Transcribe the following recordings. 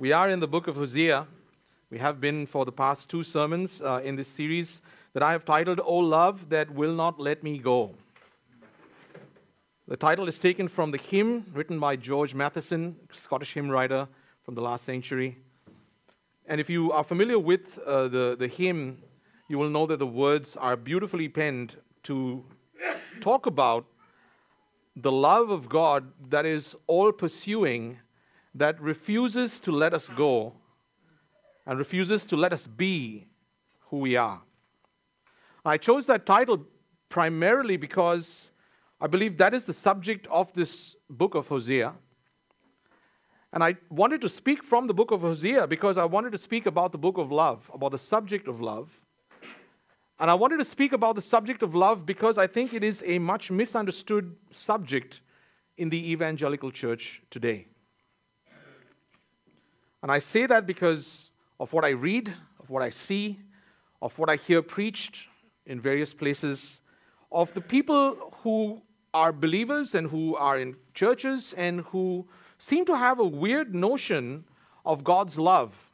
We are in the book of Hosea. We have been for the past two sermons uh, in this series that I have titled, O Love That Will Not Let Me Go. The title is taken from the hymn written by George Matheson, Scottish hymn writer from the last century. And if you are familiar with uh, the, the hymn, you will know that the words are beautifully penned to talk about the love of God that is all pursuing that refuses to let us go and refuses to let us be who we are. I chose that title primarily because I believe that is the subject of this book of Hosea. And I wanted to speak from the book of Hosea because I wanted to speak about the book of love, about the subject of love. And I wanted to speak about the subject of love because I think it is a much misunderstood subject in the evangelical church today. And I say that because of what I read, of what I see, of what I hear preached in various places, of the people who are believers and who are in churches and who seem to have a weird notion of God's love.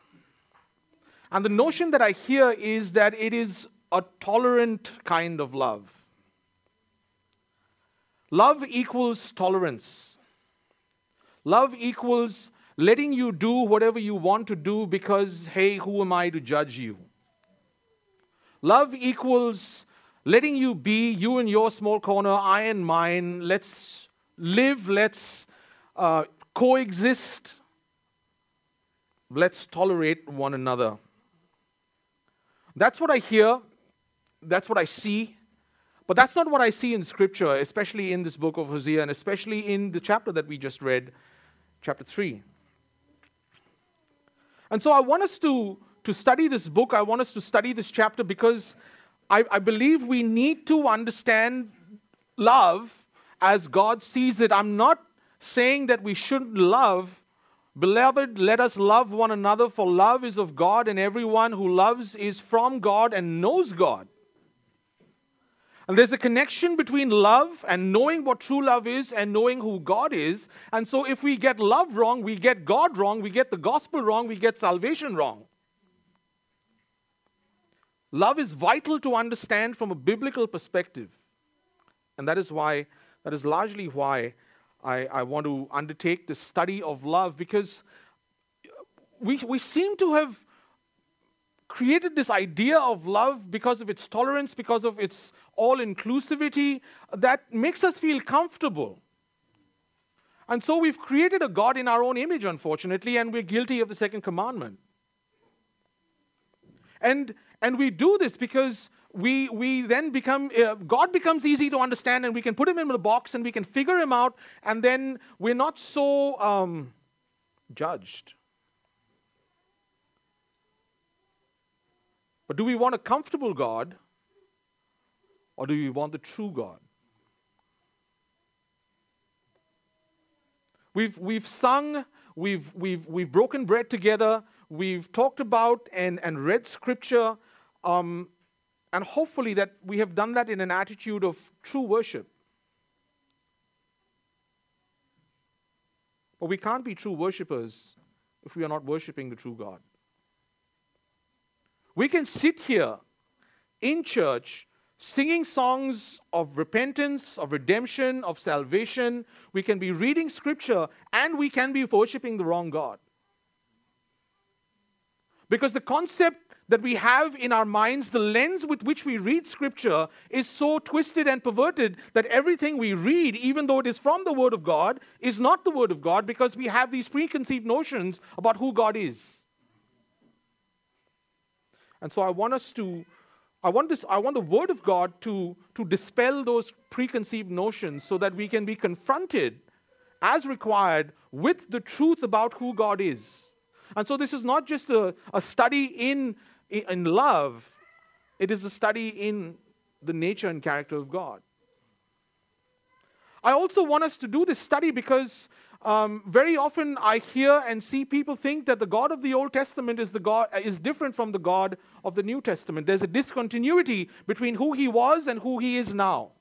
And the notion that I hear is that it is a tolerant kind of love. Love equals tolerance. Love equals letting you do whatever you want to do because, hey, who am I to judge you? Love equals letting you be, you in your small corner, I in mine. Let's live, let's uh, coexist, let's tolerate one another. That's what I hear, that's what I see. But that's not what I see in Scripture, especially in this book of Hosea, and especially in the chapter that we just read, chapter 3. And so I want us to, to study this book, I want us to study this chapter because I, I believe we need to understand love as God sees it. I'm not saying that we shouldn't love. Beloved, let us love one another, for love is of God, and everyone who loves is from God and knows God. And there's a connection between love and knowing what true love is and knowing who God is. And so, if we get love wrong, we get God wrong, we get the gospel wrong, we get salvation wrong. Love is vital to understand from a biblical perspective. And that is why, that is largely why I, I want to undertake the study of love because we, we seem to have created this idea of love because of its tolerance, because of its all inclusivity, that makes us feel comfortable. And so we've created a God in our own image, unfortunately, and we're guilty of the second commandment. And, and we do this because we, we then become, uh, God becomes easy to understand, and we can put him in a box and we can figure him out, and then we're not so um, judged. But do we want a comfortable God or do we want the true God? We've, we've sung, we've, we've, we've broken bread together, we've talked about and, and read scripture, um, and hopefully that we have done that in an attitude of true worship. But we can't be true worshippers if we are not worshiping the true God. We can sit here in church singing songs of repentance, of redemption, of salvation. We can be reading scripture and we can be worshiping the wrong God. Because the concept that we have in our minds, the lens with which we read scripture, is so twisted and perverted that everything we read, even though it is from the Word of God, is not the Word of God because we have these preconceived notions about who God is. And so I want us to, I want this, I want the Word of God to, to dispel those preconceived notions so that we can be confronted as required with the truth about who God is. And so this is not just a, a study in, in love, it is a study in the nature and character of God. I also want us to do this study because um, very often I hear and see people think that the God of the Old Testament is, the God, is different from the God of the New Testament. There's a discontinuity between who he was and who he is now.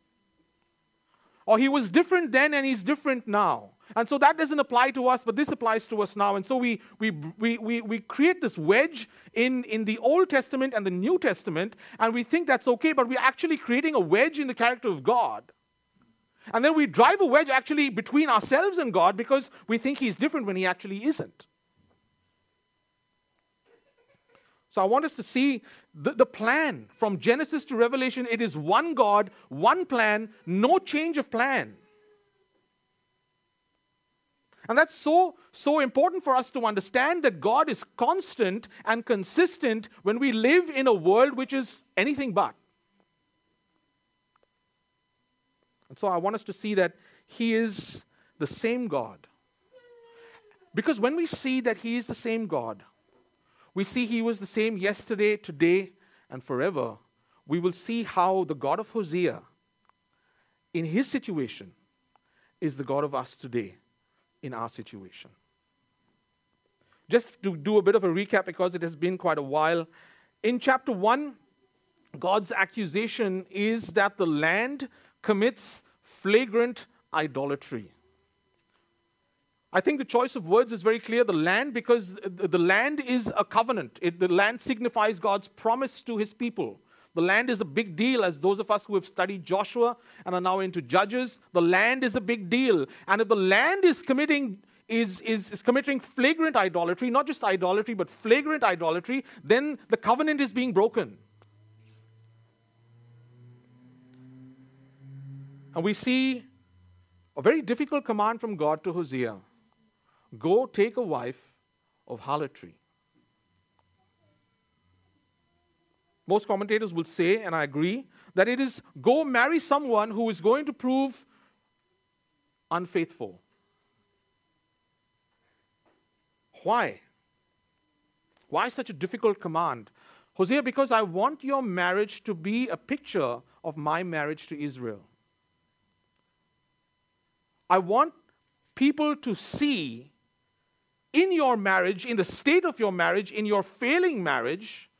Or he was different then and he's different now. And so that doesn't apply to us, but this applies to us now. And so we, we, we, we, we create this wedge in, in the Old Testament and the New Testament, and we think that's okay, but we're actually creating a wedge in the character of God. And then we drive a wedge actually between ourselves and God because we think He's different when He actually isn't. So I want us to see the, the plan from Genesis to Revelation. It is one God, one plan, no change of plan. And that's so, so important for us to understand that God is constant and consistent when we live in a world which is anything but. And so I want us to see that He is the same God. Because when we see that He is the same God, we see He was the same yesterday, today, and forever, we will see how the God of Hosea, in His situation, is the God of us today in our situation. Just to do a bit of a recap because it has been quite a while. In chapter 1, God's accusation is that the land commits flagrant idolatry. I think the choice of words is very clear. The land, because the land is a covenant, it, the land signifies God's promise to his people. The land is a big deal, as those of us who have studied Joshua and are now into Judges, the land is a big deal. And if the land is committing is, is, is committing flagrant idolatry, not just idolatry, but flagrant idolatry, then the covenant is being broken. And we see a very difficult command from God to Hosea go take a wife of harlotry. most commentators will say, and I agree, that it is go marry someone who is going to prove unfaithful. Why? Why such a difficult command? Hosea, because I want your marriage to be a picture of my marriage to Israel. I want people to see in your marriage, in the state of your marriage, in your failing marriage,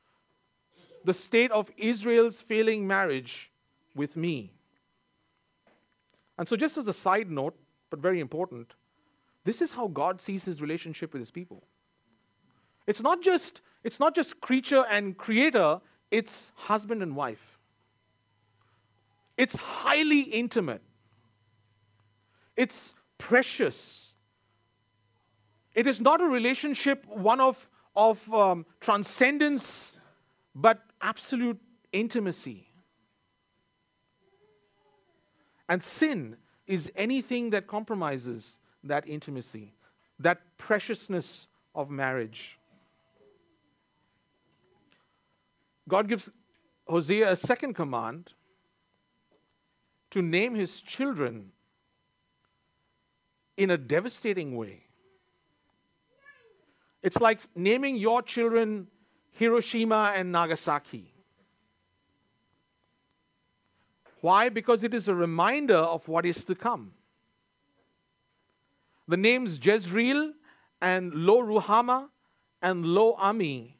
the state of Israel's failing marriage with me. And so, just as a side note, but very important, this is how God sees his relationship with his people. It's not just, it's not just creature and creator, it's husband and wife. It's highly intimate. It's precious. It is not a relationship, one of, of um, transcendence, but absolute intimacy. And sin is anything that compromises that intimacy, that preciousness of marriage. God gives Hosea a second command to name his children in a devastating way. It's like naming your children Hiroshima and Nagasaki. Why? Because it is a reminder of what is to come. The names Jezreel and Lo Ruhamah and Lo Ami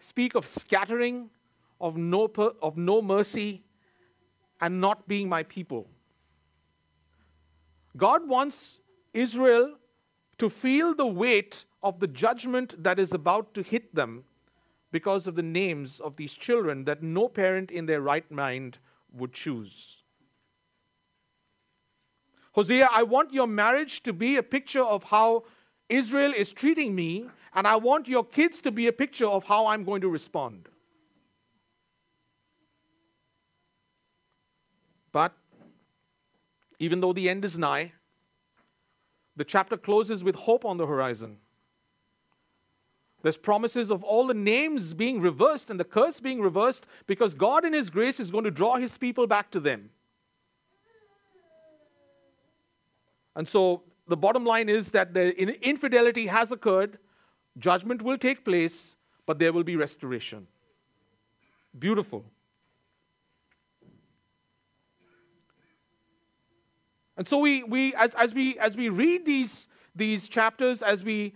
speak of scattering, of no, per, of no mercy, and not being my people. God wants Israel to feel the weight of the judgment that is about to hit them because of the names of these children that no parent in their right mind would choose. Hosea, I want your marriage to be a picture of how Israel is treating me, and I want your kids to be a picture of how I'm going to respond. But even though the end is nigh, the chapter closes with hope on the horizon. There's promises of all the names being reversed and the curse being reversed because God, in His grace, is going to draw His people back to them. And so the bottom line is that the infidelity has occurred, judgment will take place, but there will be restoration. Beautiful. And so we, we as, as we as we read these these chapters, as we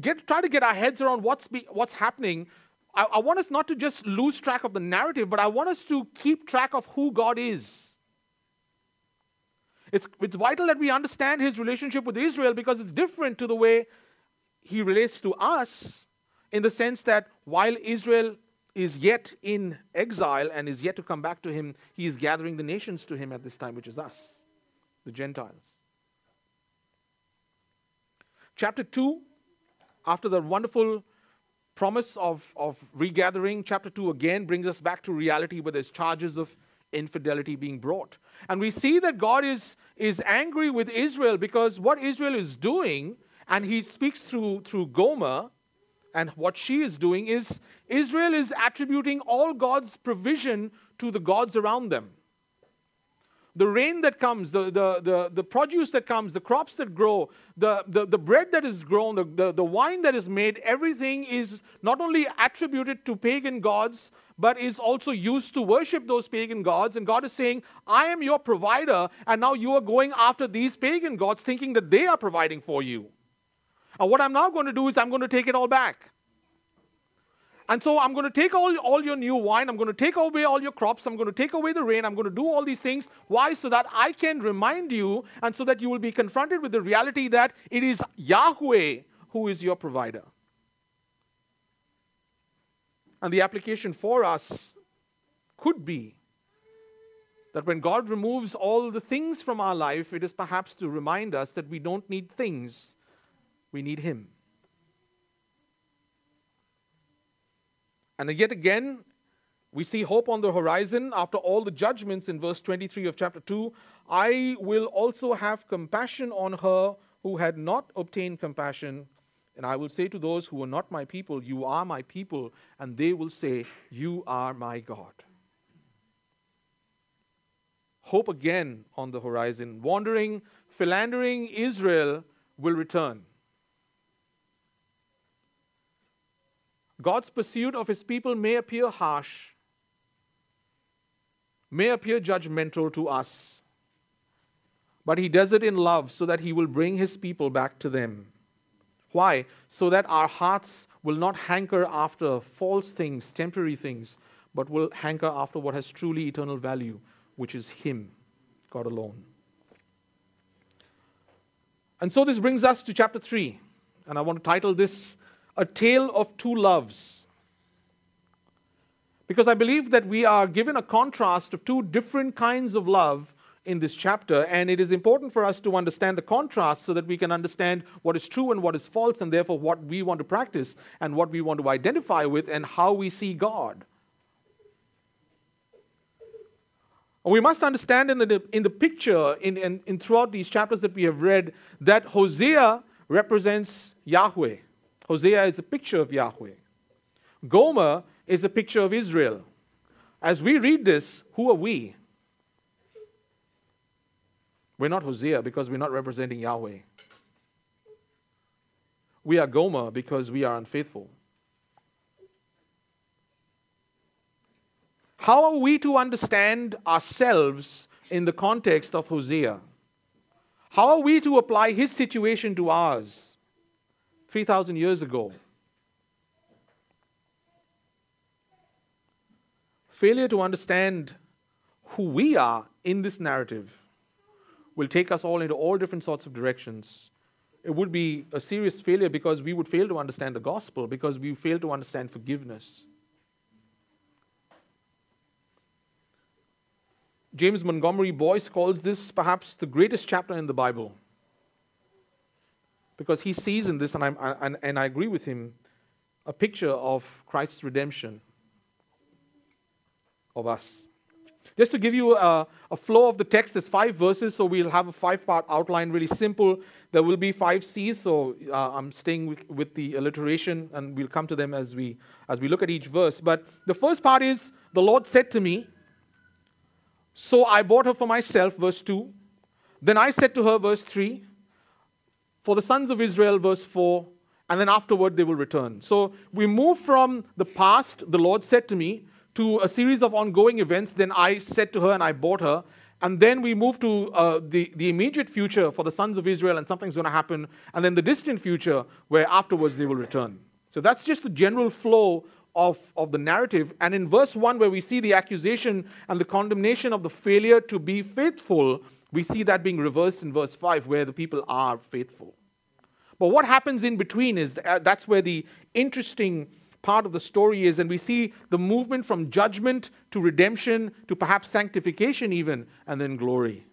get, try to get our heads around what's, be, what's happening, I, I want us not to just lose track of the narrative, but I want us to keep track of who God is. It's, it's vital that we understand his relationship with Israel because it's different to the way he relates to us in the sense that while Israel is yet in exile and is yet to come back to him, he is gathering the nations to him at this time, which is us, the Gentiles. Chapter 2, after the wonderful promise of, of regathering, chapter 2 again brings us back to reality where there's charges of infidelity being brought. And we see that God is, is angry with Israel because what Israel is doing, and he speaks through, through Gomer, and what she is doing is Israel is attributing all God's provision to the gods around them the rain that comes, the, the, the, the produce that comes, the crops that grow, the, the, the bread that is grown, the, the, the wine that is made, everything is not only attributed to pagan gods, but is also used to worship those pagan gods. And God is saying, I am your provider, and now you are going after these pagan gods, thinking that they are providing for you. And what I'm now going to do is I'm going to take it all back. And so I'm going to take all, all your new wine, I'm going to take away all your crops, I'm going to take away the rain, I'm going to do all these things. Why? So that I can remind you and so that you will be confronted with the reality that it is Yahweh who is your provider. And the application for us could be that when God removes all the things from our life, it is perhaps to remind us that we don't need things, we need Him. And yet again, we see hope on the horizon after all the judgments in verse 23 of chapter 2. I will also have compassion on her who had not obtained compassion. And I will say to those who are not my people, You are my people. And they will say, You are my God. Hope again on the horizon. Wandering, philandering Israel will return. God's pursuit of his people may appear harsh, may appear judgmental to us, but he does it in love so that he will bring his people back to them. Why? So that our hearts will not hanker after false things, temporary things, but will hanker after what has truly eternal value, which is Him, God alone. And so this brings us to chapter 3. And I want to title this a tale of two loves. Because I believe that we are given a contrast of two different kinds of love in this chapter, and it is important for us to understand the contrast so that we can understand what is true and what is false, and therefore what we want to practice and what we want to identify with and how we see God. We must understand in the, in the picture, in, in, in throughout these chapters that we have read, that Hosea represents Yahweh. Hosea is a picture of Yahweh. Gomer is a picture of Israel. As we read this, who are we? We're not Hosea because we're not representing Yahweh. We are Gomer because we are unfaithful. How are we to understand ourselves in the context of Hosea? How are we to apply his situation to ours? 3,000 years ago. Failure to understand who we are in this narrative will take us all into all different sorts of directions. It would be a serious failure because we would fail to understand the gospel, because we fail to understand forgiveness. James Montgomery Boice calls this perhaps the greatest chapter in the Bible because he sees in this, and, I, and, and I agree with him, a picture of Christ's redemption of us. Just to give you a, a, flow of the text, there's five verses, so we'll have a five part outline, really simple. There will be five C's, so uh, I'm staying with, with, the alliteration, and we'll come to them as we, as we look at each verse. But the first part is The Lord said to me, So I bought her for myself, verse 2. Then I said to her, verse 3, for the sons of Israel, verse 4, and then afterward they will return. So we move from the past, the Lord said to me, to a series of ongoing events. Then I said to her and I bought her. And then we move to uh, the, the immediate future for the sons of Israel, and something's going to happen. And then the distant future, where afterwards they will return. So that's just the general flow of, of the narrative. And in verse 1, where we see the accusation and the condemnation of the failure to be faithful, We see that being reversed in verse 5, where the people are faithful. But what happens in between is uh, that's where the interesting part of the story is, and we see the movement from judgment to redemption to perhaps sanctification, even, and then glory.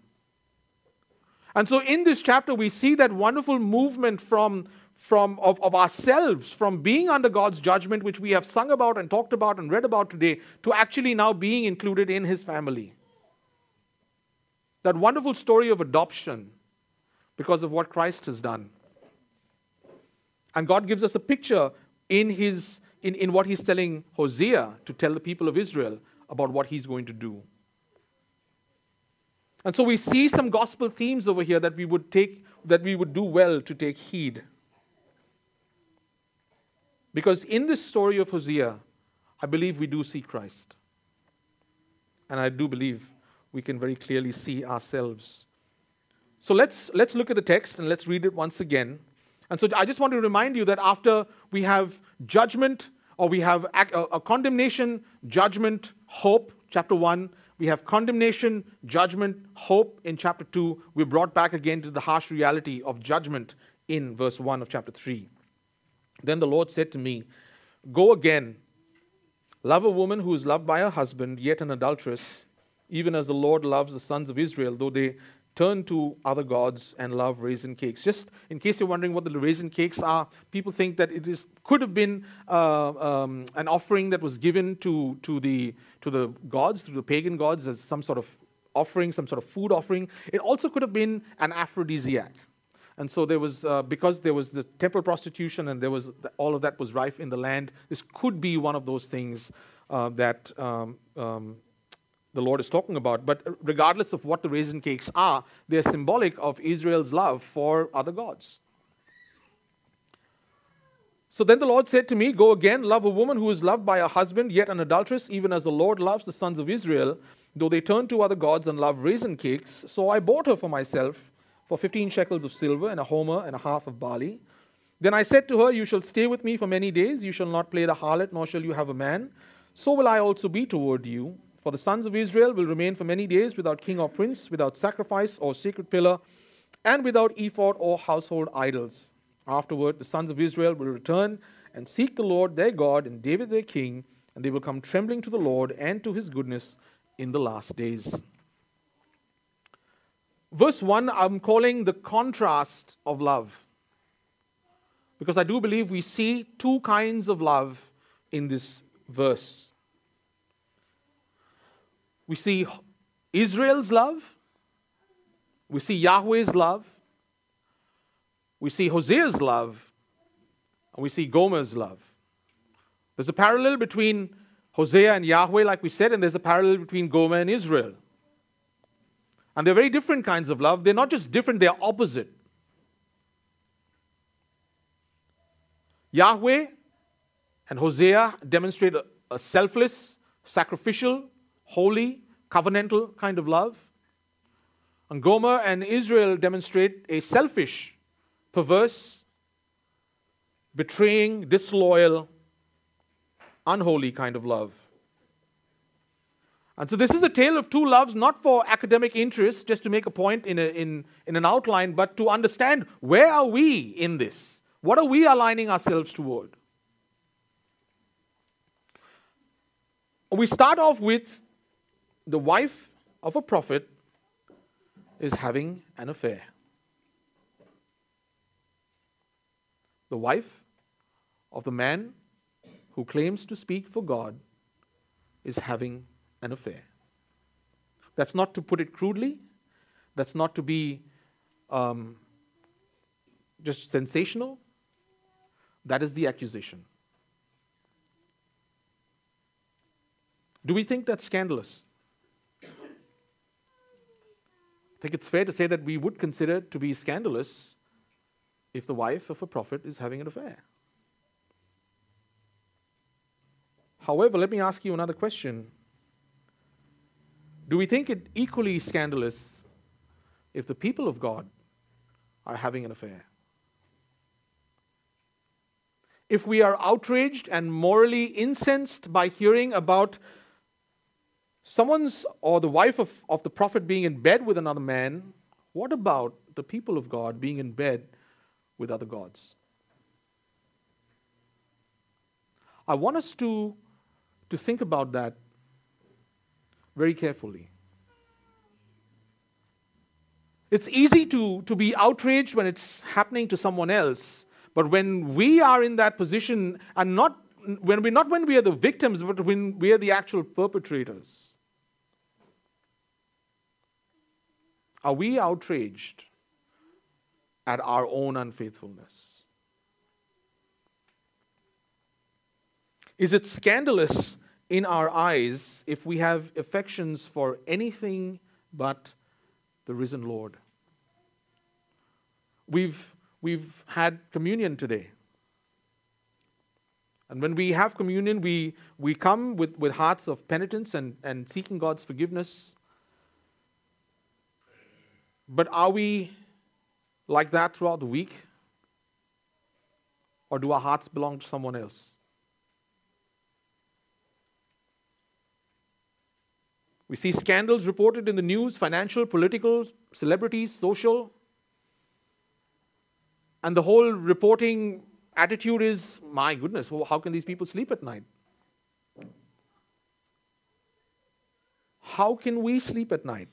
And so in this chapter, we see that wonderful movement from, from of, of ourselves, from being under God's judgment, which we have sung about and talked about and read about today, to actually now being included in his family. That wonderful story of adoption because of what Christ has done. And God gives us a picture in, his, in, in what he's telling Hosea to tell the people of Israel about what he's going to do. And so we see some gospel themes over here that we would take that we would do well to take heed. Because in this story of Hosea, I believe we do see Christ. And I do believe we can very clearly see ourselves. So let's let's look at the text and let's read it once again. And so I just want to remind you that after we have judgment or we have uh, a, condemnation, judgment, hope, chapter 1, we have condemnation, judgment, hope in chapter 2. We're brought back again to the harsh reality of judgment in verse 1 of chapter 3. Then the Lord said to me, Go again, love a woman who is loved by her husband, yet an adulteress, even as the Lord loves the sons of Israel, though they turn to other gods and love raisin cakes. Just in case you're wondering what the raisin cakes are, people think that it is, could have been uh, um, an offering that was given to, to, the, to the gods, to the pagan gods, as some sort of offering, some sort of food offering. It also could have been an aphrodisiac. And so there was, uh, because there was the temple prostitution and there was all of that was rife in the land, this could be one of those things uh, that um, um, the Lord is talking about. But regardless of what the raisin cakes are, they're symbolic of Israel's love for other gods. So then the Lord said to me, Go again, love a woman who is loved by a husband, yet an adulteress, even as the Lord loves the sons of Israel, though they turn to other gods and love raisin cakes. So I bought her for myself for fifteen shekels of silver and a homer and a half of barley. Then I said to her, You shall stay with me for many days. You shall not play the harlot, nor shall you have a man. So will I also be toward you. For the sons of Israel will remain for many days without king or prince, without sacrifice or sacred pillar, and without ephod or household idols. Afterward, the sons of Israel will return and seek the Lord their God and David their king, and they will come trembling to the Lord and to his goodness in the last days. Verse 1, I'm calling the contrast of love. Because I do believe we see two kinds of love in this verse. We see Israel's love, we see Yahweh's love, we see Hosea's love, and we see Gomer's love. There's a parallel between Hosea and Yahweh, like we said, and there's a parallel between Gomer and Israel. And they're very different kinds of love. They're not just different, they're opposite. Yahweh and Hosea demonstrate a, a selfless, sacrificial, holy, covenantal kind of love. And Gomer and Israel demonstrate a selfish, perverse, betraying, disloyal, unholy kind of love. And so this is a tale of two loves, not for academic interest, just to make a point in, a, in, in an outline, but to understand where are we in this? What are we aligning ourselves toward? We start off with the wife of a prophet is having an affair. The wife of the man who claims to speak for God is having an affair. That's not to put it crudely, that's not to be um, just sensational. That is the accusation. Do we think that's scandalous? Think it's fair to say that we would consider to be scandalous if the wife of a prophet is having an affair. However, let me ask you another question. Do we think it equally scandalous if the people of God are having an affair? If we are outraged and morally incensed by hearing about someone's or the wife of, of the prophet being in bed with another man, what about the people of God being in bed with other gods? I want us to, to think about that very carefully. It's easy to, to be outraged when it's happening to someone else, but when we are in that position and not when we not when we are the victims, but when we are the actual perpetrators, Are we outraged at our own unfaithfulness? Is it scandalous in our eyes if we have affections for anything but the risen Lord? We've, we've had communion today. And when we have communion, we, we come with, with hearts of penitence and, and seeking God's forgiveness. But are we like that throughout the week? Or do our hearts belong to someone else? We see scandals reported in the news financial, political, celebrities, social. And the whole reporting attitude is my goodness, how can these people sleep at night? How can we sleep at night?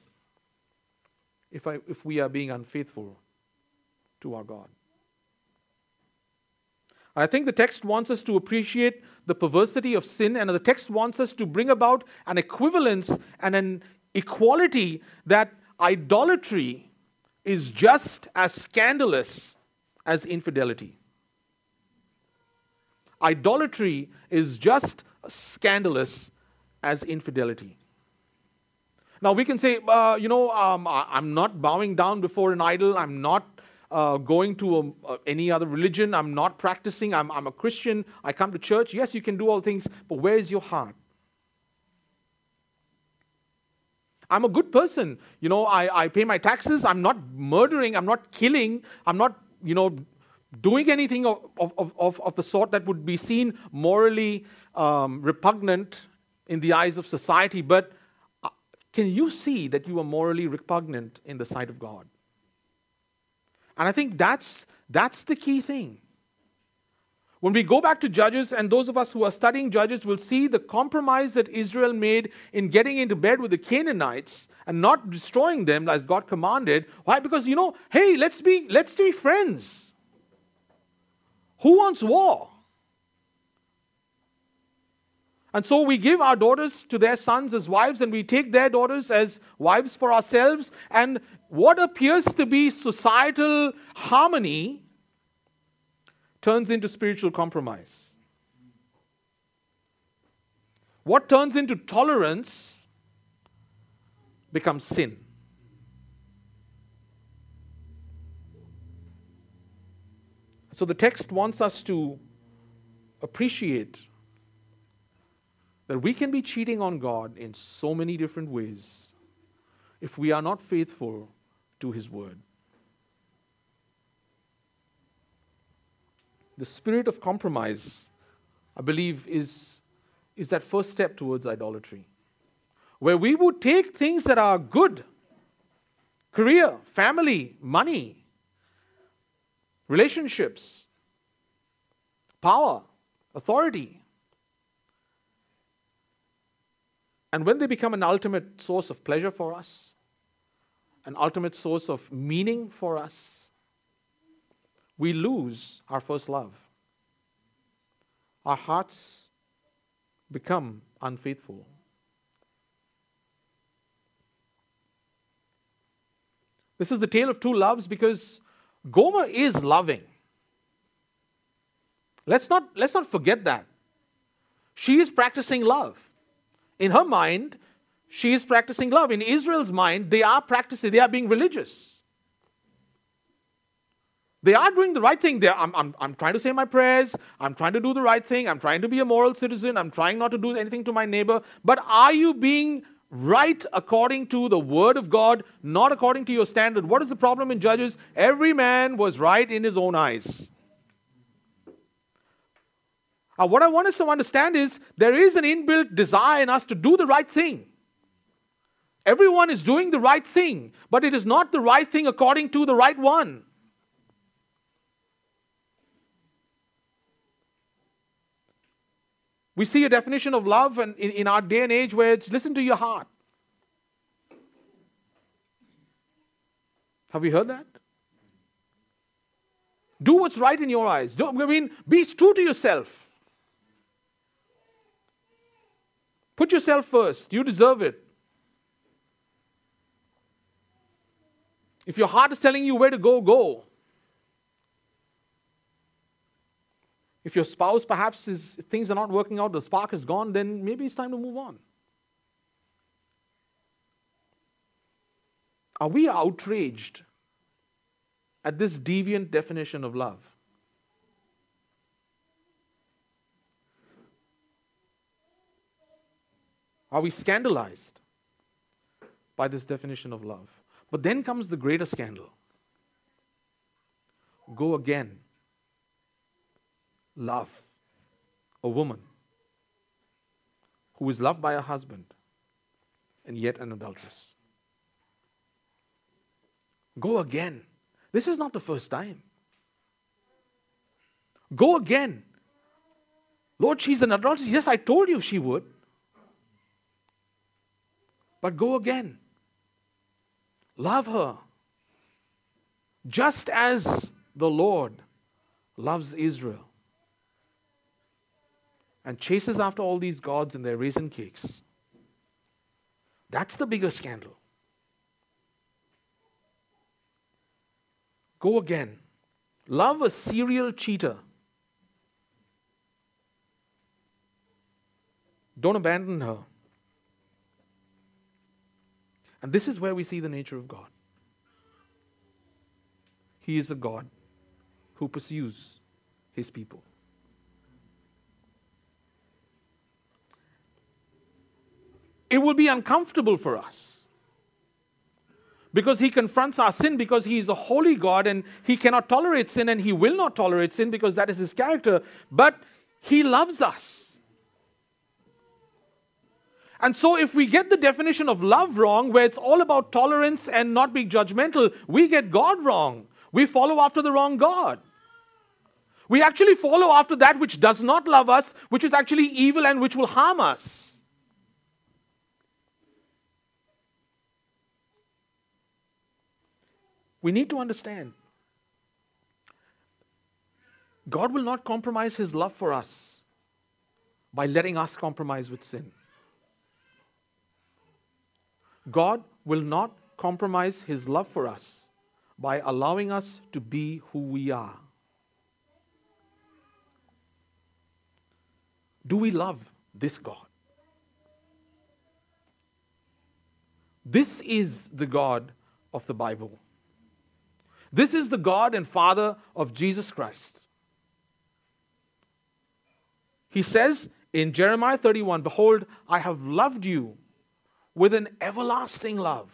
If, I, if we are being unfaithful to our God. I think the text wants us to appreciate the perversity of sin, and the text wants us to bring about an equivalence and an equality that idolatry is just as scandalous as infidelity. Idolatry is just as scandalous as infidelity. Now, we can say, uh, you know, um, I'm not bowing down before an idol. I'm not uh, going to a, uh, any other religion. I'm not practicing. I'm, I'm a Christian. I come to church. Yes, you can do all things, but where is your heart? I'm a good person. You know, I, I pay my taxes. I'm not murdering. I'm not killing. I'm not, you know, doing anything of, of, of, of the sort that would be seen morally um, repugnant in the eyes of society. But can you see that you are morally repugnant in the sight of God? And I think that's, that's the key thing. When we go back to Judges, and those of us who are studying Judges will see the compromise that Israel made in getting into bed with the Canaanites and not destroying them as God commanded. Why? Because, you know, hey, let's be, let's be friends. Who wants war? And so we give our daughters to their sons as wives, and we take their daughters as wives for ourselves. And what appears to be societal harmony turns into spiritual compromise. What turns into tolerance becomes sin. So the text wants us to appreciate that we can be cheating on God in so many different ways if we are not faithful to His Word. The spirit of compromise, I believe, is, is that first step towards idolatry, where we would take things that are good career, family, money, relationships, power, authority And when they become an ultimate source of pleasure for us, an ultimate source of meaning for us, we lose our first love. Our hearts become unfaithful. This is the tale of two loves because Gomer is loving. Let's not, let's not forget that. She is practicing love. In her mind, she is practicing love. In Israel's mind, they are practicing, they are being religious. They are doing the right thing. I'm, I'm, I'm trying to say my prayers. I'm trying to do the right thing. I'm trying to be a moral citizen. I'm trying not to do anything to my neighbor. But are you being right according to the word of God, not according to your standard? What is the problem in Judges? Every man was right in his own eyes. Uh, what I want us to understand is there is an inbuilt desire in us to do the right thing. Everyone is doing the right thing, but it is not the right thing according to the right one. We see a definition of love and in, in our day and age where it's listen to your heart. Have you heard that? Do what's right in your eyes. Don't, I mean, be true to yourself. Put yourself first. You deserve it. If your heart is telling you where to go, go. If your spouse perhaps is things are not working out, the spark is gone, then maybe it's time to move on. Are we outraged at this deviant definition of love? Are we scandalized by this definition of love? But then comes the greater scandal. Go again. Love a woman who is loved by a husband and yet an adulteress. Go again. This is not the first time. Go again. Lord, she's an adulteress. Yes, I told you she would. But go again. Love her. Just as the Lord loves Israel and chases after all these gods and their raisin cakes. That's the bigger scandal. Go again. Love a serial cheater. Don't abandon her. And this is where we see the nature of God. He is a God who pursues his people. It will be uncomfortable for us because he confronts our sin because he is a holy God and he cannot tolerate sin and he will not tolerate sin because that is his character. But he loves us. And so, if we get the definition of love wrong, where it's all about tolerance and not being judgmental, we get God wrong. We follow after the wrong God. We actually follow after that which does not love us, which is actually evil and which will harm us. We need to understand God will not compromise his love for us by letting us compromise with sin. God will not compromise his love for us by allowing us to be who we are. Do we love this God? This is the God of the Bible. This is the God and Father of Jesus Christ. He says in Jeremiah 31 Behold, I have loved you with an everlasting love.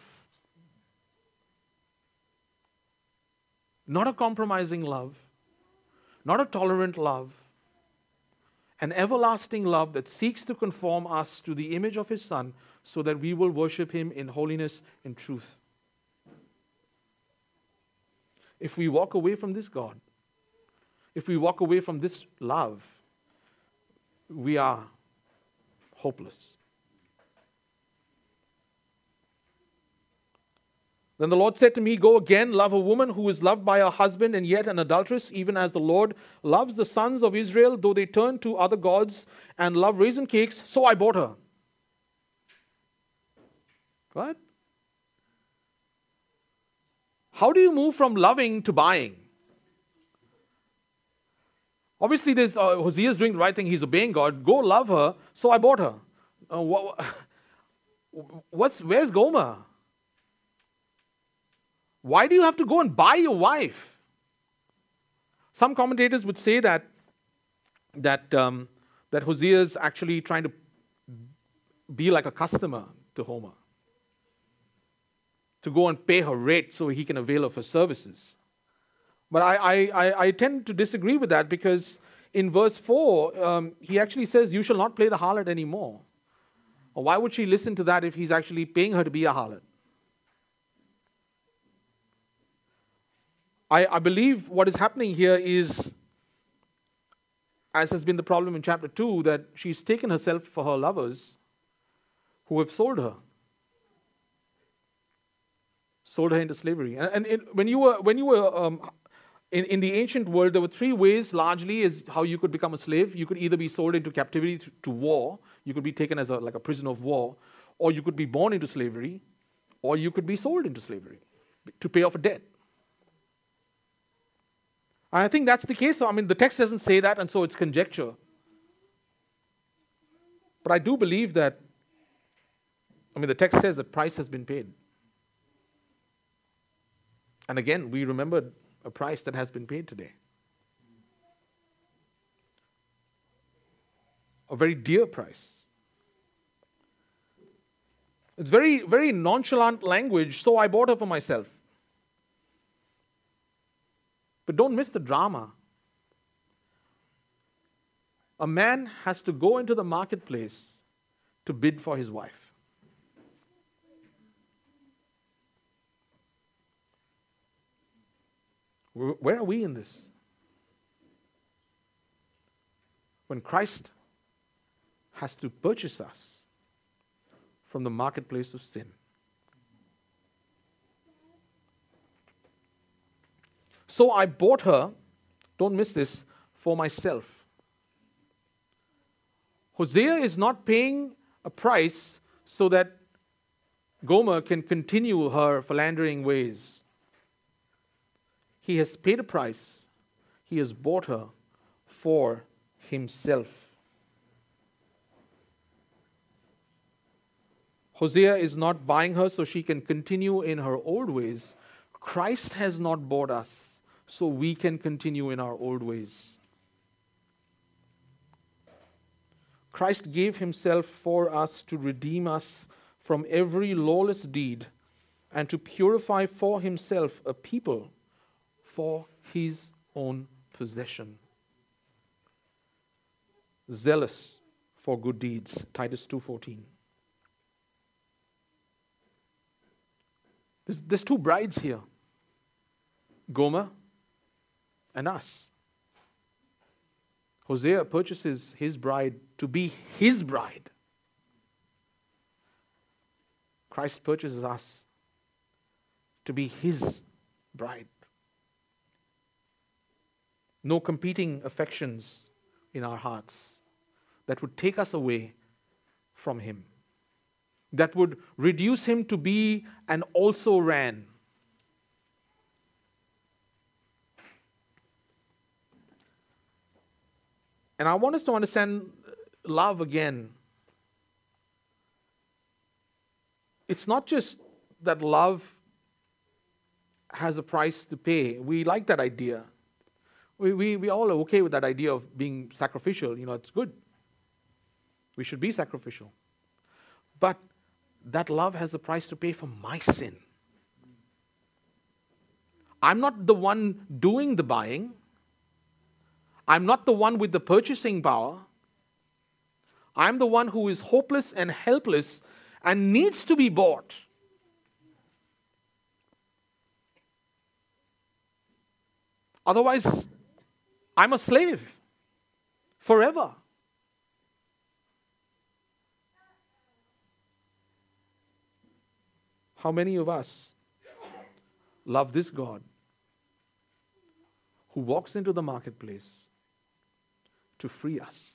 Not a compromising love, not a tolerant love, an everlasting love that seeks to conform us to the image of His Son so that we will worship Him in holiness and truth. If we walk away from this God, if we walk away from this love, we are hopeless. Then the Lord said to me, Go again, love a woman who is loved by her husband and yet an adulteress, even as the Lord loves the sons of Israel, though they turn to other gods and love raisin cakes. So I bought her. What? How do you move from loving to buying? Obviously, there's uh, Hosea is doing the right thing. He's obeying God. Go love her. So I bought her. Uh, what, what's where's Gomer? Why do you have to go and buy your wife? Some commentators would say that, that, um, that Hosea is actually trying to be like a customer to Gomer, to go and pay her rate so he can avail of her services. But I, I, I, tend to disagree with that because in verse 4, um, he actually says, You shall not play the harlot anymore. Or why would she listen to that if he's actually paying her to be a harlot? I, I believe what is happening here is, as has been the problem in chapter 2, that she's taken herself for her lovers who have sold her. Sold her into slavery. And, and when you were, when you were um, in, in the ancient world, there were three ways largely is how you could become a slave. You could either be sold into captivity to, to war, you could be taken as a, like a prisoner of war, or you could be born into slavery, or you could be sold into slavery to pay off a debt. I think that's the case. So, I mean, the text doesn't say that, and so it's conjecture. But I do believe that, I mean, the text says the price has been paid. And again, we remembered a price that has been paid today. A very dear price. It's very, very nonchalant language, so I bought her for myself. But don't miss the drama. A man has to go into the marketplace to bid for his wife. Where are we in this? When Christ has to purchase us from the marketplace of sin. So I bought her, don't miss this, for myself. Hosea is not paying a price so that Gomer can continue her philandering ways. He has paid a price, he has bought her for himself. Hosea is not buying her so she can continue in her old ways. Christ has not bought us so we can continue in our old ways. Christ gave himself for us to redeem us from every lawless deed and to purify for himself a people for his own possession. Zealous for good deeds, Titus 2:14. There's, there's two brides here. Gomer and us. Hosea purchases his bride to be his bride. Christ purchases us to be his bride. No competing affections in our hearts that would take us away from him, that would reduce him to be an also ran And I want us to understand uh, love again. It's not just that love has a price to pay. We like that idea. We, we, we all are okay with that idea of being sacrificial. You know, it's good. We should be sacrificial. But that love has a price to pay for my sin. I'm not the one doing the buying. I'm not the one with the purchasing power. I'm the one who is hopeless and helpless and needs to be bought. Otherwise, I'm a slave forever. How many of us love this God who walks into the marketplace to free us.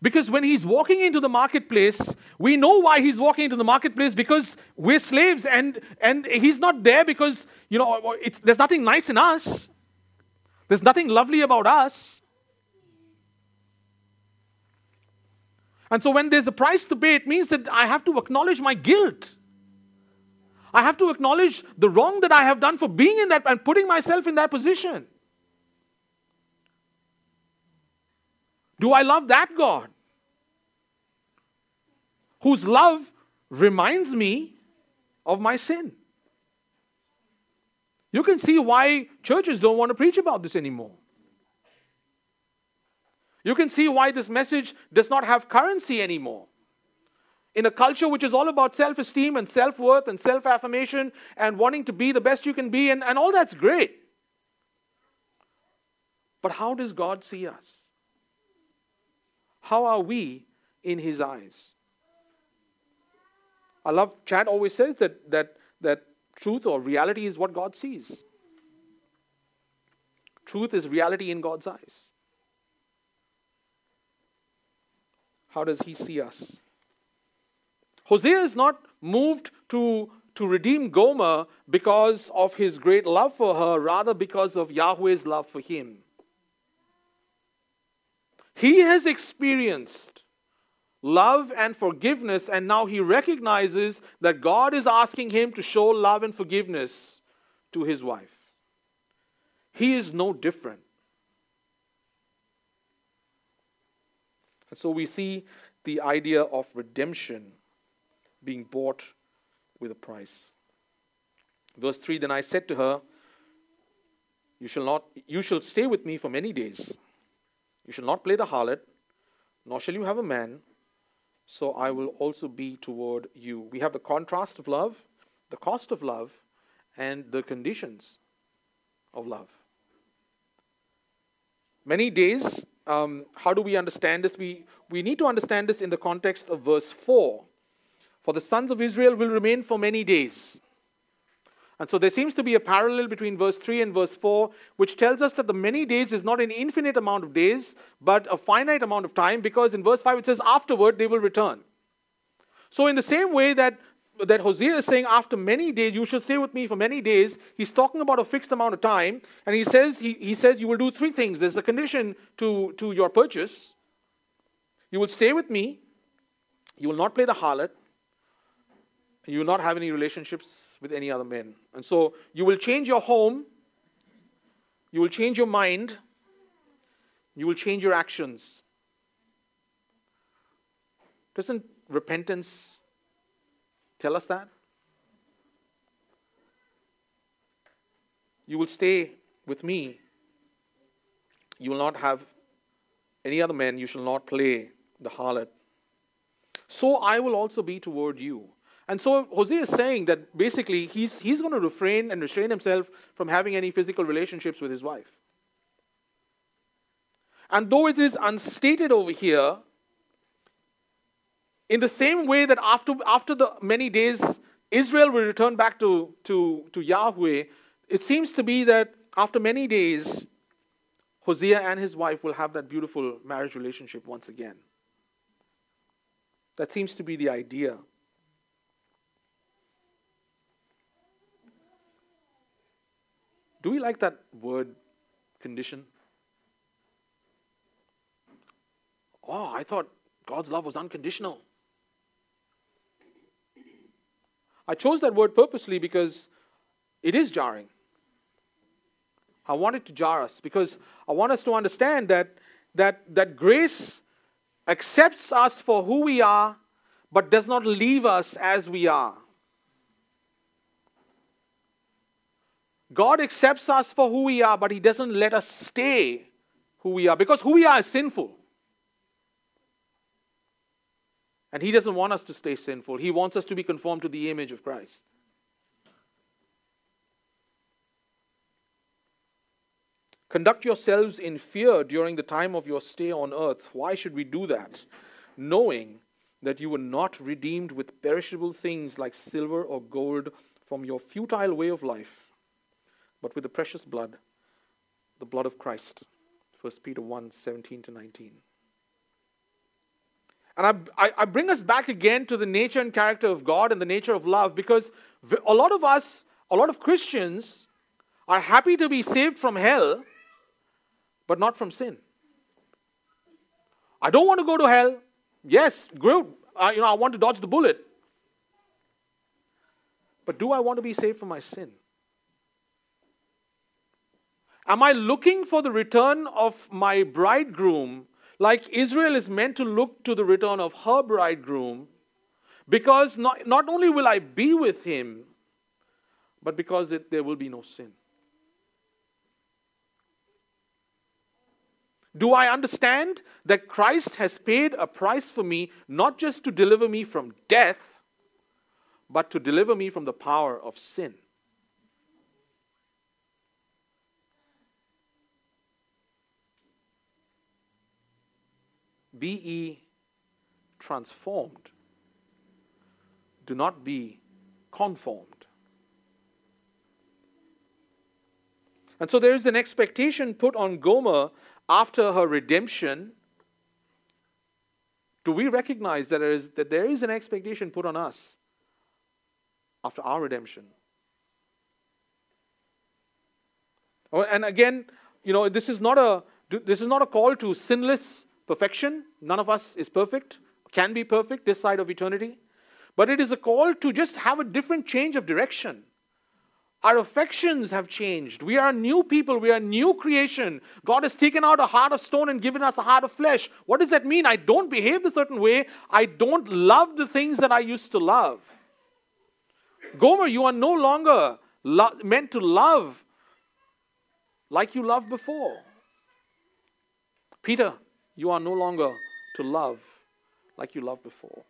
Because when he's walking into the marketplace, we know why he's walking into the marketplace because we're slaves and, and he's not there because, you know, there's nothing nice in us. There's nothing lovely about us. And so when there's a price to pay, it means that I have to acknowledge my guilt. I have to acknowledge the wrong that I have done for being in that and putting myself in that position. Do I love that God? Whose love reminds me of my sin. You can see why churches don't want to preach about this anymore. You can see why this message does not have currency anymore. In a culture which is all about self esteem and self worth and self affirmation and wanting to be the best you can be, and, and all that's great. But how does God see us? How are we in His eyes? I love, Chad always says that, that, that truth or reality is what God sees. Truth is reality in God's eyes. How does He see us? Hosea is not moved to, to redeem Gomer because of his great love for her, rather, because of Yahweh's love for him. He has experienced love and forgiveness, and now he recognizes that God is asking him to show love and forgiveness to his wife. He is no different. And so we see the idea of redemption being bought with a price. Verse 3 Then I said to her, You shall not you shall stay with me for many days. You shall not play the harlot, nor shall you have a man, so I will also be toward you. We have the contrast of love, the cost of love, and the conditions of love. Many days, um, how do we understand this? We, we need to understand this in the context of verse 4. For the sons of Israel will remain for many days. And so there seems to be a parallel between verse 3 and verse 4, which tells us that the many days is not an infinite amount of days, but a finite amount of time, because in verse 5 it says, afterward they will return. So, in the same way that, that Hosea is saying, after many days, you shall stay with me for many days, he's talking about a fixed amount of time, and he says, he, he says, you will do three things. There's a condition to, to your purchase. You will stay with me, you will not play the harlot, you will not have any relationships with any other men. And so you will change your home, you will change your mind, you will change your actions. Doesn't repentance tell us that? You will stay with me. You will not have any other men. You shall not play the harlot. So I will also be toward you. And so Hosea is saying that basically he's, he's going to refrain and restrain himself from having any physical relationships with his wife. And though it is unstated over here, in the same way that after, after the many days Israel will return back to, to, to Yahweh, it seems to be that after many days, Hosea and his wife will have that beautiful marriage relationship once again. That seems to be the idea. Do we like that word condition? Oh, I thought God's love was unconditional. I chose that word purposely because it is jarring. I want it to jar us because I want us to understand that, that, that grace accepts us for who we are, but does not leave us as we are. God accepts us for who we are, but He doesn't let us stay who we are because who we are is sinful. And He doesn't want us to stay sinful. He wants us to be conformed to the image of Christ. Conduct yourselves in fear during the time of your stay on earth. Why should we do that? Knowing that you were not redeemed with perishable things like silver or gold from your futile way of life but with the precious blood, the blood of Christ. 1 Peter 1 17 to 19. And I, I, I, bring us back again to the nature and character of God and the nature of love because a lot of us, a lot of Christians, are happy to be saved from hell, but not from sin. I don't want to go to hell. Yes, good. You know, I want to dodge the bullet. But do I want to be saved from my sin? Am I looking for the return of my bridegroom like Israel is meant to look to the return of her bridegroom? Because not, not only will I be with him, but because it, there will be no sin. Do I understand that Christ has paid a price for me, not just to deliver me from death, but to deliver me from the power of sin? Be ye transformed. Do not be conformed. And so there is an expectation put on Gomer after her redemption. Do we recognize that there is, that there is an expectation put on us after our redemption? Oh, and again, you know, this is not a this is not a call to sinless perfection. None of us is perfect, can be perfect this side of eternity. But it is a call to just have a different change of direction. Our affections have changed. We are new people. We are new creation. God has taken out a heart of stone and given us a heart of flesh. What does that mean? I don't behave the certain way. I don't love the things that I used to love. Gomer, you are no longer lo- meant to love like you loved before. Peter, you are no longer to love like you loved before.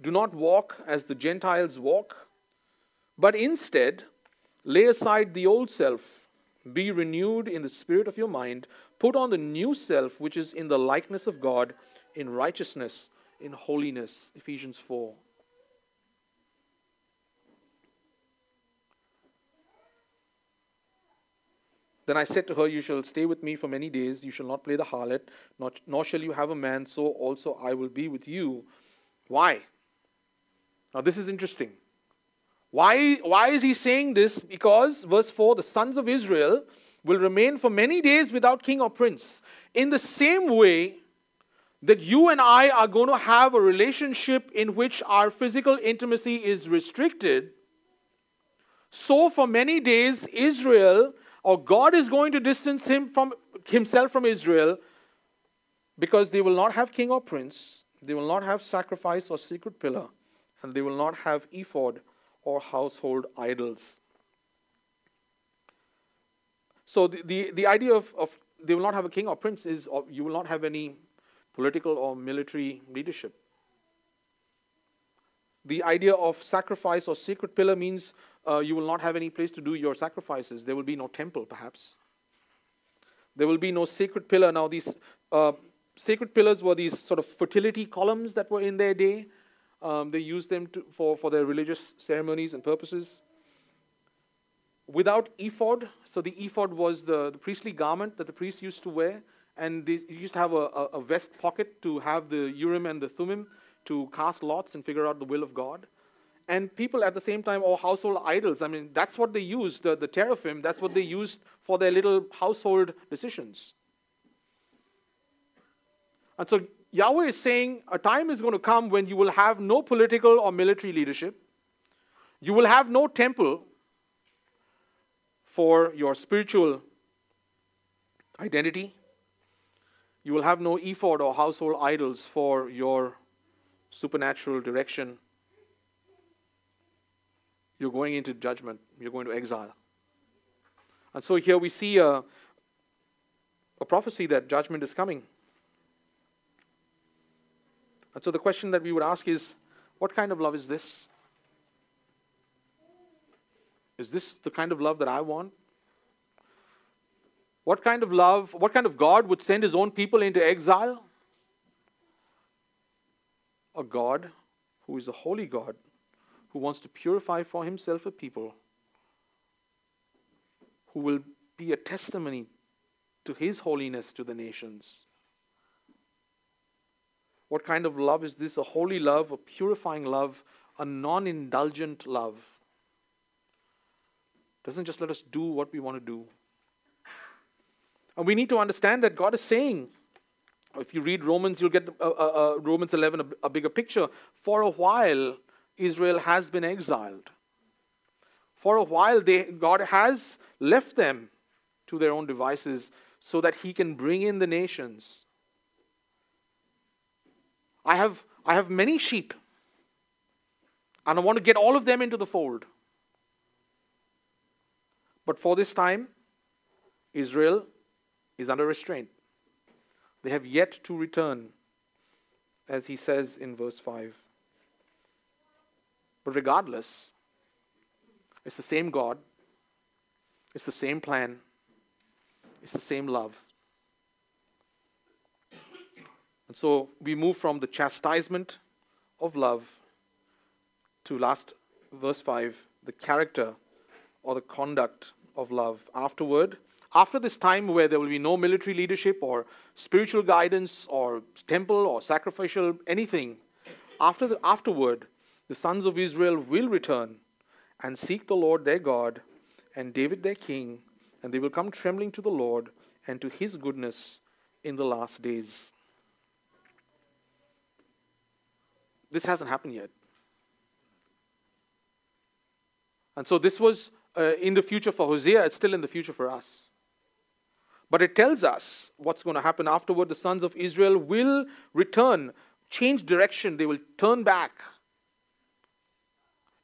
Do not walk as the Gentiles walk, but instead lay aside the old self, be renewed in the spirit of your mind, put on the new self, which is in the likeness of God, in righteousness, in holiness. Ephesians 4. Then I said to her, You shall stay with me for many days. You shall not play the harlot, nor, nor shall you have a man. So also I will be with you. Why? Now, this is interesting. Why, why is he saying this? Because, verse 4 the sons of Israel will remain for many days without king or prince. In the same way that you and I are going to have a relationship in which our physical intimacy is restricted, so for many days, Israel or God is going to distance him from himself from Israel because they will not have king or prince, they will not have sacrifice or sacred pillar and they will not have ephod or household idols. So the, the, the idea of, of they will not have a king or prince is you will not have any political or military leadership. The idea of sacrifice or sacred pillar means uh, you will not have any place to do your sacrifices. There will be no temple, perhaps. There will be no sacred pillar. Now, these uh, sacred pillars were these sort of fertility columns that were in their day. Um, they used them to, for, for their religious ceremonies and purposes. Without ephod, so the ephod was the, the priestly garment that the priests used to wear, and they used to have a, a, a vest pocket to have the Urim and the Thummim to cast lots and figure out the will of God. And people at the same time, or household idols, I mean, that's what they used, the, the teraphim, that's what they used for their little household decisions. And so Yahweh is saying a time is going to come when you will have no political or military leadership. You will have no temple for your spiritual identity. You will have no ephod or household idols for your supernatural direction. You're going into judgment, you're going to exile. And so here we see a, a prophecy that judgment is coming. And so the question that we would ask is what kind of love is this? Is this the kind of love that I want? What kind of love, what kind of God would send his own people into exile? A God who is a holy God who wants to purify for himself a people who will be a testimony to his holiness to the nations. What kind of love is this? A holy love, a purifying love, a non indulgent love. Doesn't just let us do what we want to do. And we need to understand that God is saying, if you read Romans, you'll get uh, uh, uh, Romans 11 a, a bigger picture. For a while, Israel has been exiled. For a while, they, God has left them to their own devices so that He can bring in the nations. I have, I have many sheep, and I want to get all of them into the fold. But for this time, Israel is under restraint. They have yet to return, as he says in verse 5. But regardless, it's the same God, it's the same plan, it's the same love. And so we move from the chastisement of love to last verse 5, the character or the conduct of love. Afterward, after this time where there will be no military leadership or spiritual guidance or temple or sacrificial anything, after the, afterward, the sons of Israel will return and seek the Lord their God and David their king, and they will come trembling to the Lord and to his goodness in the last days. This hasn't happened yet. And so this was uh, in the future for Hosea, it's still in the future for us. But it tells us what's going to happen afterward. The sons of Israel will return, change direction, they will turn back.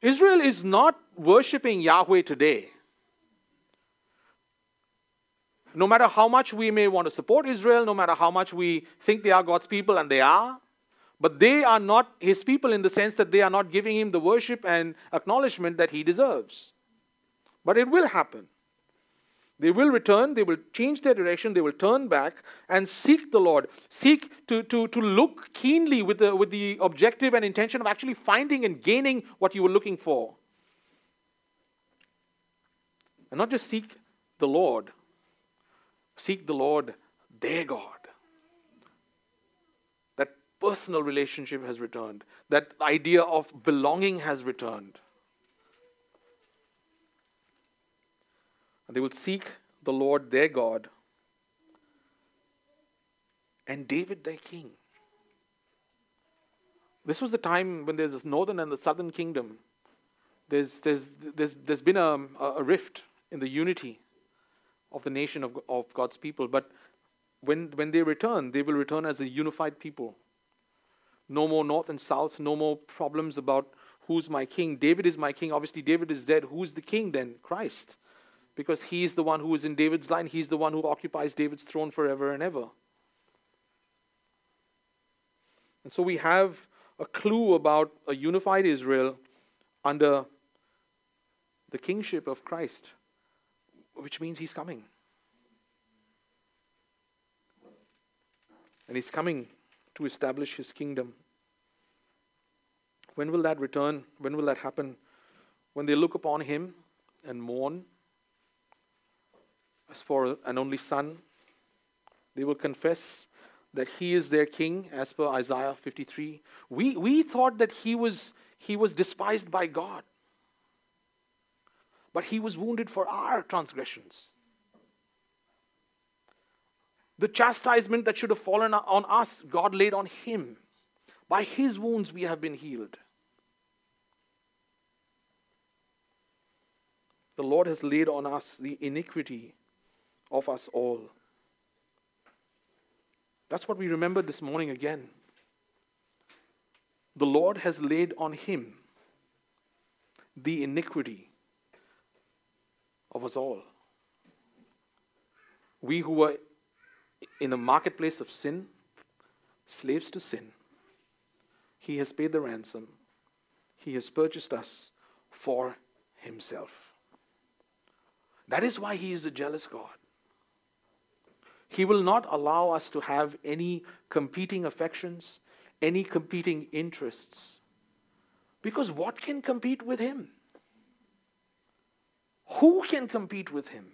Israel is not worshiping Yahweh today. No matter how much we may want to support Israel, no matter how much we think they are God's people, and they are, but they are not his people in the sense that they are not giving him the worship and acknowledgement that he deserves. But it will happen. They will return, they will change their direction, they will turn back and seek the Lord. Seek to, to, to look keenly with the, with the objective and intention of actually finding and gaining what you were looking for. And not just seek the Lord, seek the Lord, their God That personal relationship has returned. That idea of belonging has returned. And they will seek the Lord their God and David their king. This was the time when there's this northern and the southern kingdom. There's, there's, there's, there's been a, a rift in the unity of the nation of, of God's people. But when, when they return, they will return as a unified people. No more north and south, no more problems about who's my king. David is my king. Obviously, David is dead. Who's the king then? Christ. Because he's the one who is in David's line, he's the one who occupies David's throne forever and ever. And so we have a clue about a unified Israel under the kingship of Christ, which means he's coming. And he's coming to establish his kingdom. When will that return? When will that happen? When they look upon him and mourn as for an only son, they will confess that he is their king, as per Isaiah 53. We, we thought that he was, he was despised by God, but he was wounded for our transgressions. The chastisement that should have fallen on us, God laid on him. By his wounds we have been healed. The Lord has laid on us the iniquity of us all. That's what we remember this morning again. The Lord has laid on him the iniquity of us all. We who were in the marketplace of sin, slaves to sin, he has paid the ransom. He has purchased us for Himself. That is why He is a jealous God. He will not allow us to have any competing affections, any competing interests. Because what can compete with Him? Who can compete with Him?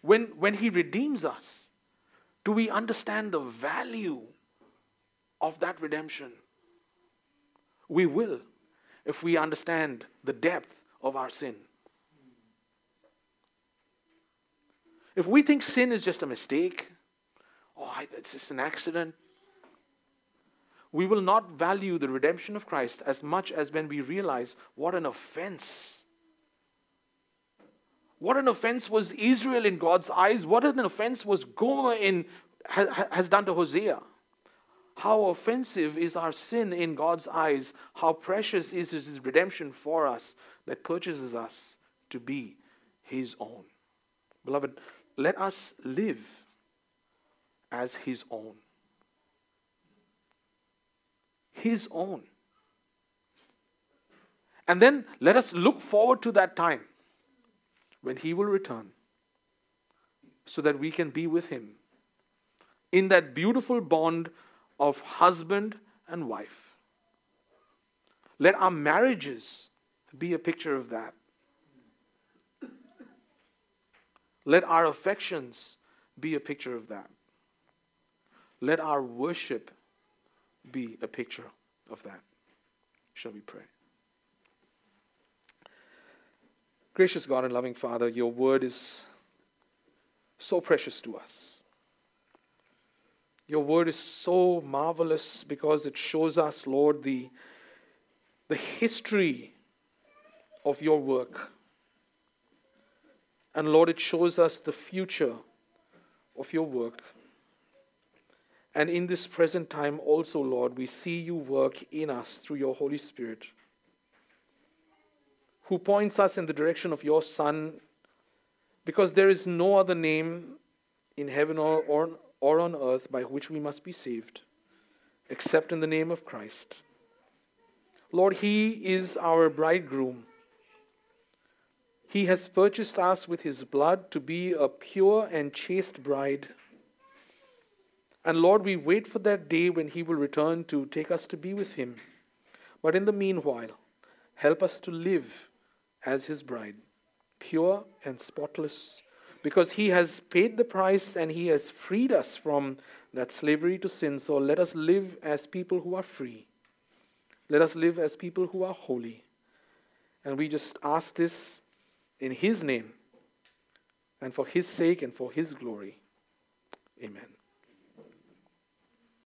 When, when He redeems us, do we understand the value of that redemption. We will if we understand the depth of our sin. If we think sin is just a mistake, oh, it's just an accident, we will not value the redemption of Christ as much as when we realize what an offense. What an offense was Israel in God's eyes. What an offense was Gomer in, has done to Hosea. How offensive is our sin in God's eyes? How precious is His redemption for us that purchases us to be his own. Beloved, let us live as his own. His own. And then let us look forward to that time when he will return so that we can be with him in that beautiful bond of husband and wife. Let our marriages be a picture of that. Let our affections be a picture of that. Let our worship be a picture of that. Shall we pray? Gracious God and loving Father, your word is so precious to us. Your word is so marvelous because it shows us, Lord, the, the history of your work. And Lord, it shows us the future of your work. And in this present time also, Lord, we see you work in us through your Holy Spirit, who points us in the direction of your Son, because there is no other name in heaven or, or, or on earth by which we must be saved, except in the name of Christ. Lord, He is our bridegroom. He has purchased us with His blood to be a pure and chaste bride. And Lord, we wait for that day when He will return to take us to be with Him. But in the meanwhile, help us to live as His bride, pure and spotless, because He has paid the price and He has freed us from that slavery to sin. So let us live as people who are free. Let us live as people who are holy. And we just ask this in His name and for His sake and for His glory. Amen.